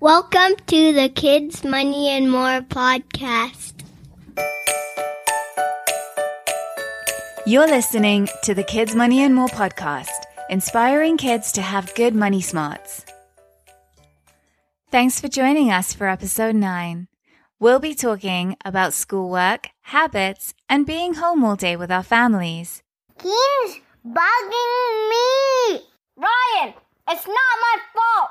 Welcome to the Kids Money and More podcast. You're listening to the Kids Money and More podcast, inspiring kids to have good money smarts. Thanks for joining us for episode 9. We'll be talking about schoolwork, habits, and being home all day with our families. Kian's bugging me! Ryan, it's not my fault!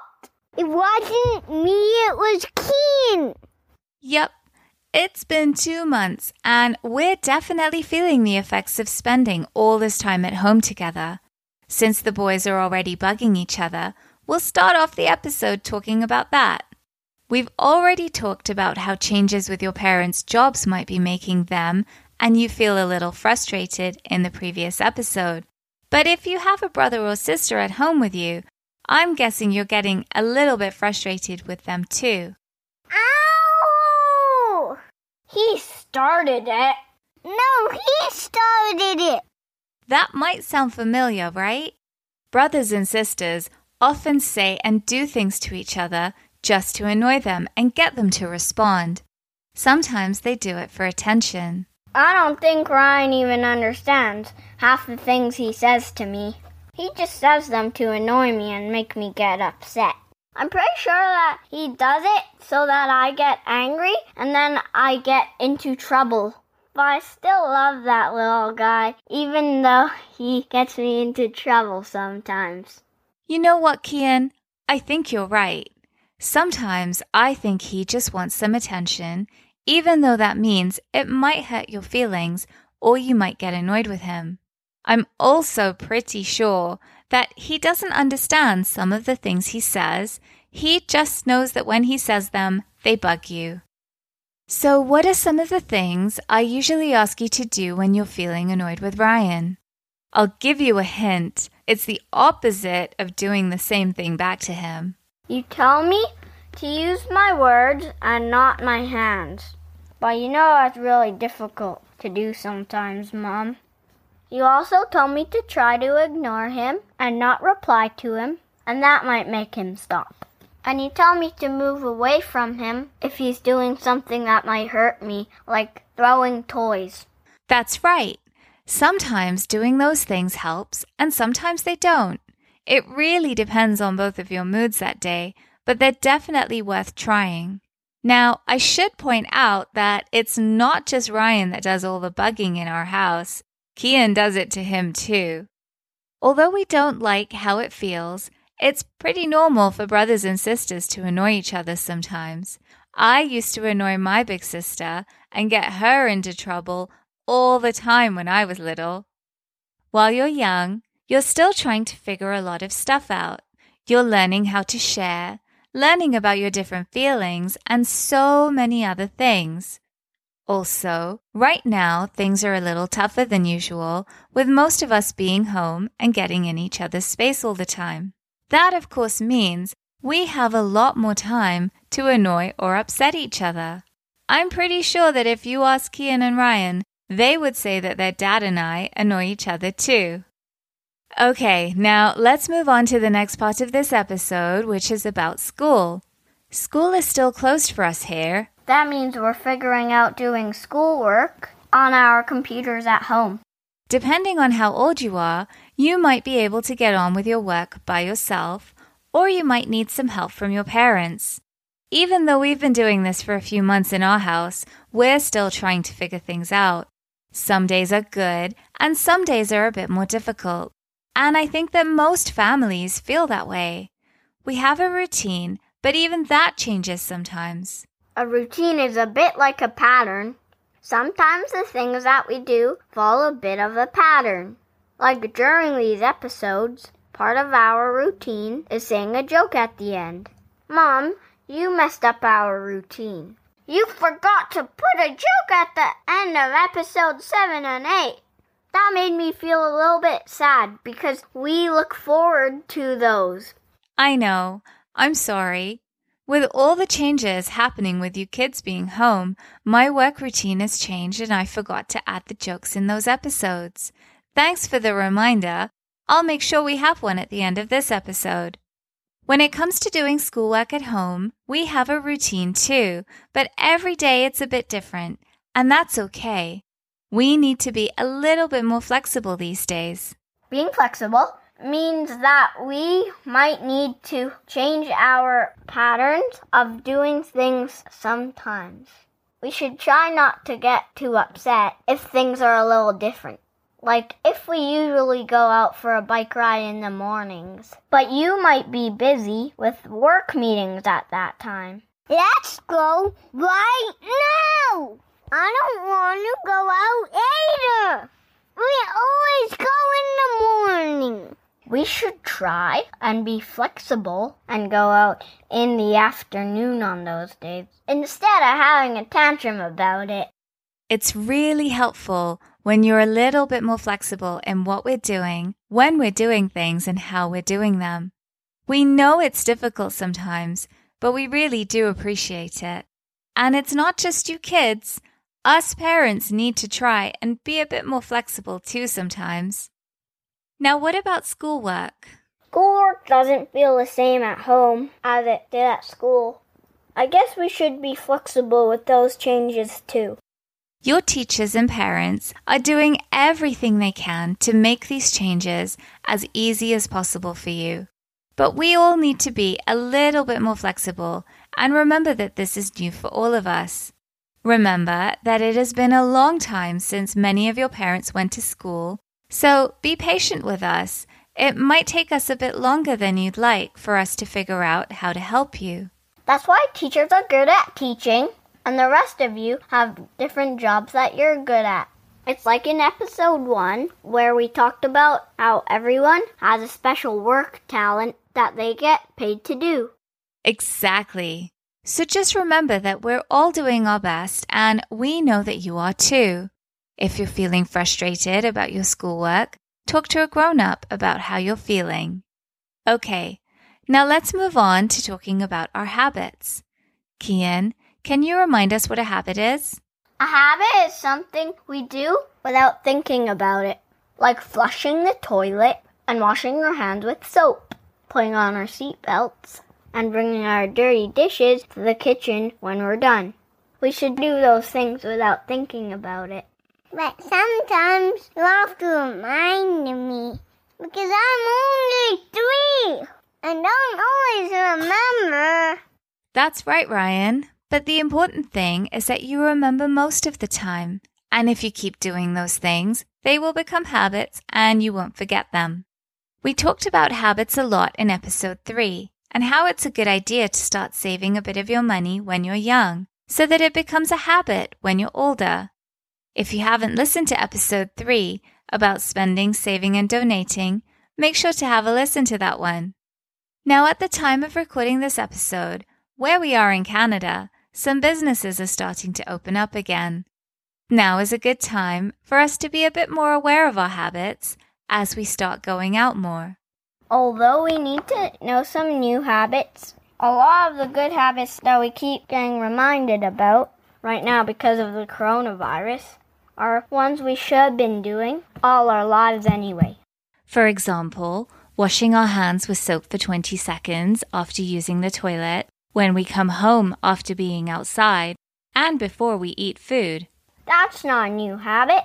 It wasn't me, it was Kian! Yep, it's been two months, and we're definitely feeling the effects of spending all this time at home together. Since the boys are already bugging each other, we'll start off the episode talking about that. We've already talked about how changes with your parents' jobs might be making them and you feel a little frustrated in the previous episode. But if you have a brother or sister at home with you, I'm guessing you're getting a little bit frustrated with them too. Ow! He started it. No, he started it. That might sound familiar, right? Brothers and sisters often say and do things to each other just to annoy them and get them to respond. Sometimes they do it for attention. I don't think Ryan even understands half the things he says to me. He just does them to annoy me and make me get upset. I'm pretty sure that he does it so that I get angry and then I get into trouble. But I still love that little guy, even though he gets me into trouble sometimes. You know what, Kian? I think you're right. Sometimes I think he just wants some attention, even though that means it might hurt your feelings or you might get annoyed with him. I'm also pretty sure that he doesn't understand some of the things he says. He just knows that when he says them, they bug you. So, what are some of the things I usually ask you to do when you're feeling annoyed with Ryan? I'll give you a hint. It's the opposite of doing the same thing back to him. You tell me to use my words and not my hands. But you know that's really difficult to do sometimes, Mom. You also told me to try to ignore him and not reply to him, and that might make him stop. And you tell me to move away from him if he's doing something that might hurt me, like throwing toys. That's right. Sometimes doing those things helps, and sometimes they don't. It really depends on both of your moods that day, but they're definitely worth trying. Now, I should point out that it's not just Ryan that does all the bugging in our house. Kian does it to him too. Although we don't like how it feels, it's pretty normal for brothers and sisters to annoy each other sometimes. I used to annoy my big sister and get her into trouble all the time when I was little. While you're young, you're still trying to figure a lot of stuff out. You're learning how to share, learning about your different feelings, and so many other things. Also, right now, things are a little tougher than usual, with most of us being home and getting in each other's space all the time. That, of course, means we have a lot more time to annoy or upset each other. I'm pretty sure that if you ask Kian and Ryan, they would say that their dad and I annoy each other too. Okay, now let's move on to the next part of this episode, which is about school. School is still closed for us here. That means we're figuring out doing schoolwork on our computers at home. Depending on how old you are, you might be able to get on with your work by yourself, or you might need some help from your parents. Even though we've been doing this for a few months in our house, we're still trying to figure things out. Some days are good, and some days are a bit more difficult. And I think that most families feel that way. We have a routine, but even that changes sometimes. A routine is a bit like a pattern. Sometimes the things that we do follow a bit of a pattern. Like during these episodes, part of our routine is saying a joke at the end. Mom, you messed up our routine. You forgot to put a joke at the end of episode 7 and 8. That made me feel a little bit sad because we look forward to those. I know. I'm sorry. With all the changes happening with you kids being home, my work routine has changed and I forgot to add the jokes in those episodes. Thanks for the reminder. I'll make sure we have one at the end of this episode. When it comes to doing schoolwork at home, we have a routine too, but every day it's a bit different, and that's okay. We need to be a little bit more flexible these days. Being flexible means that we might need to change our patterns of doing things sometimes. We should try not to get too upset if things are a little different. Like if we usually go out for a bike ride in the mornings, but you might be busy with work meetings at that time. Let's go right now! I don't want to go out either! We always go in the morning. We should try and be flexible and go out in the afternoon on those days instead of having a tantrum about it. It's really helpful when you're a little bit more flexible in what we're doing, when we're doing things, and how we're doing them. We know it's difficult sometimes, but we really do appreciate it. And it's not just you kids. Us parents need to try and be a bit more flexible too sometimes. Now, what about schoolwork? Schoolwork doesn't feel the same at home as it did at school. I guess we should be flexible with those changes too. Your teachers and parents are doing everything they can to make these changes as easy as possible for you. But we all need to be a little bit more flexible and remember that this is new for all of us. Remember that it has been a long time since many of your parents went to school, so be patient with us. It might take us a bit longer than you'd like for us to figure out how to help you. That's why teachers are good at teaching, and the rest of you have different jobs that you're good at. It's like in episode one, where we talked about how everyone has a special work talent that they get paid to do. Exactly. So just remember that we're all doing our best, and we know that you are too. If you're feeling frustrated about your schoolwork, talk to a grown up about how you're feeling. Okay, now let's move on to talking about our habits. Kian, can you remind us what a habit is? A habit is something we do without thinking about it, like flushing the toilet and washing our hands with soap, putting on our seatbelts, and bringing our dirty dishes to the kitchen when we're done. We should do those things without thinking about it. But sometimes you have to remind me because I'm only three and don't always remember. That's right, Ryan. But the important thing is that you remember most of the time. And if you keep doing those things, they will become habits and you won't forget them. We talked about habits a lot in episode 3 and how it's a good idea to start saving a bit of your money when you're young so that it becomes a habit when you're older. If you haven't listened to episode 3 about spending, saving, and donating, make sure to have a listen to that one. Now, at the time of recording this episode, where we are in Canada, some businesses are starting to open up again. Now is a good time for us to be a bit more aware of our habits as we start going out more. Although we need to know some new habits, a lot of the good habits that we keep getting reminded about right now because of the coronavirus are ones we should have been doing all our lives anyway. For example, washing our hands with soap for 20 seconds after using the toilet, when we come home after being outside, and before we eat food. That's not a new habit.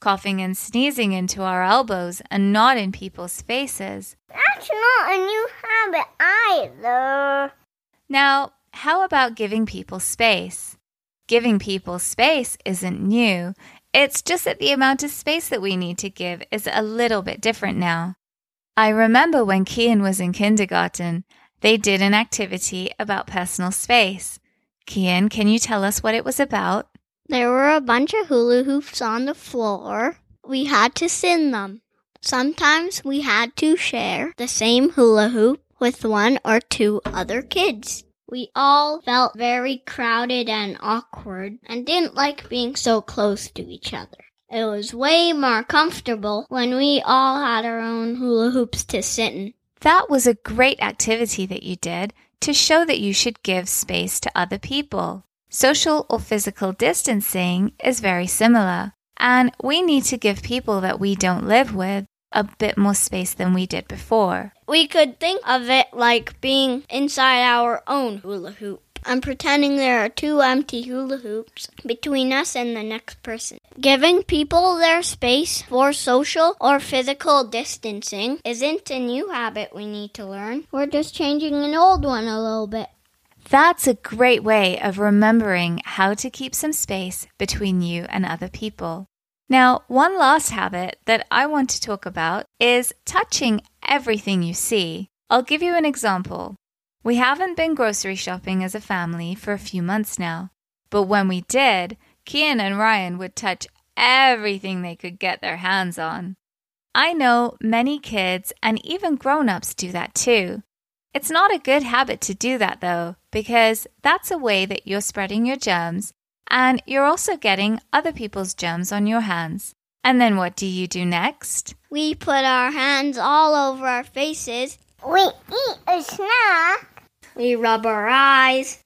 Coughing and sneezing into our elbows and not in people's faces. That's not a new habit either. Now, how about giving people space? Giving people space isn't new. It's just that the amount of space that we need to give is a little bit different now. I remember when Kian was in kindergarten, they did an activity about personal space. Kian, can you tell us what it was about? There were a bunch of hula hoops on the floor. We had to sing them. Sometimes we had to share the same hula hoop with one or two other kids. We all felt very crowded and awkward and didn't like being so close to each other. It was way more comfortable when we all had our own hula hoops to sit in. That was a great activity that you did to show that you should give space to other people. Social or physical distancing is very similar, and we need to give people that we don't live with a bit more space than we did before. We could think of it like being inside our own hula hoop and pretending there are two empty hula hoops between us and the next person. Giving people their space for social or physical distancing isn't a new habit we need to learn. We're just changing an old one a little bit. That's a great way of remembering how to keep some space between you and other people. Now, one last habit that I want to talk about is touching everything you see. I'll give you an example. We haven't been grocery shopping as a family for a few months now, but when we did, Kian and Ryan would touch everything they could get their hands on. I know many kids and even grown ups do that too. It's not a good habit to do that though, because that's a way that you're spreading your germs and you're also getting other people's germs on your hands. And then what do you do next? We put our hands all over our faces. We eat a snack. We rub our eyes.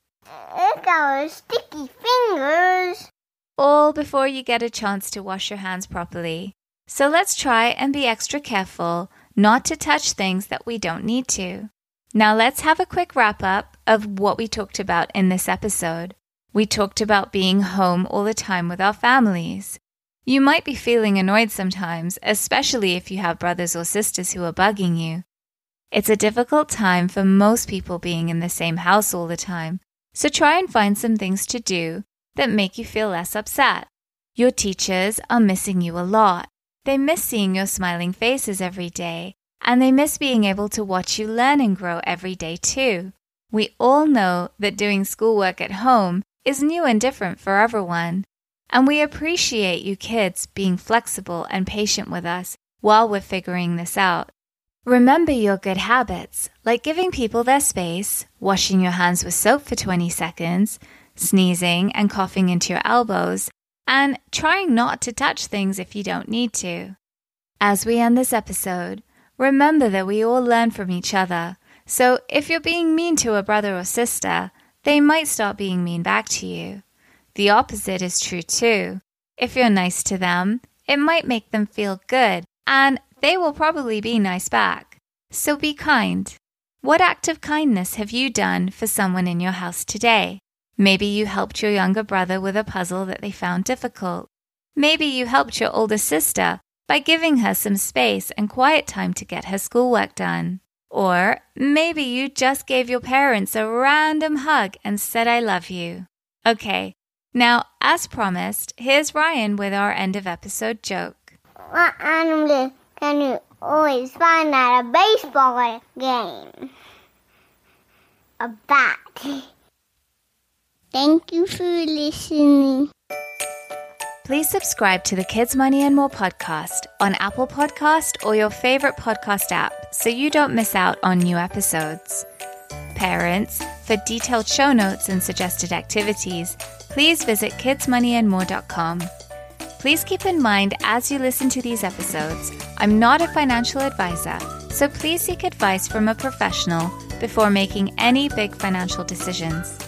Look our sticky fingers. All before you get a chance to wash your hands properly. So let's try and be extra careful not to touch things that we don't need to. Now let's have a quick wrap up of what we talked about in this episode. We talked about being home all the time with our families. You might be feeling annoyed sometimes, especially if you have brothers or sisters who are bugging you. It's a difficult time for most people being in the same house all the time, so try and find some things to do that make you feel less upset. Your teachers are missing you a lot. They miss seeing your smiling faces every day, and they miss being able to watch you learn and grow every day too. We all know that doing schoolwork at home is new and different for everyone. And we appreciate you kids being flexible and patient with us while we're figuring this out. Remember your good habits, like giving people their space, washing your hands with soap for 20 seconds, sneezing and coughing into your elbows, and trying not to touch things if you don't need to. As we end this episode, remember that we all learn from each other. So if you're being mean to a brother or sister, they might start being mean back to you. The opposite is true too. If you're nice to them, it might make them feel good, and they will probably be nice back. So be kind. What act of kindness have you done for someone in your house today? Maybe you helped your younger brother with a puzzle that they found difficult. Maybe you helped your older sister by giving her some space and quiet time to get her schoolwork done. Or maybe you just gave your parents a random hug and said, I love you. Okay, now, as promised, here's Ryan with our end of episode joke. What animal can you always find at a baseball game? A bat. Thank you for listening. Please subscribe to the Kids Money and More podcast on Apple Podcast or your favorite podcast app so you don't miss out on new episodes. Parents, for detailed show notes and suggested activities, please visit kidsmoneyandmore.com. Please keep in mind as you listen to these episodes, I'm not a financial advisor, so please seek advice from a professional before making any big financial decisions.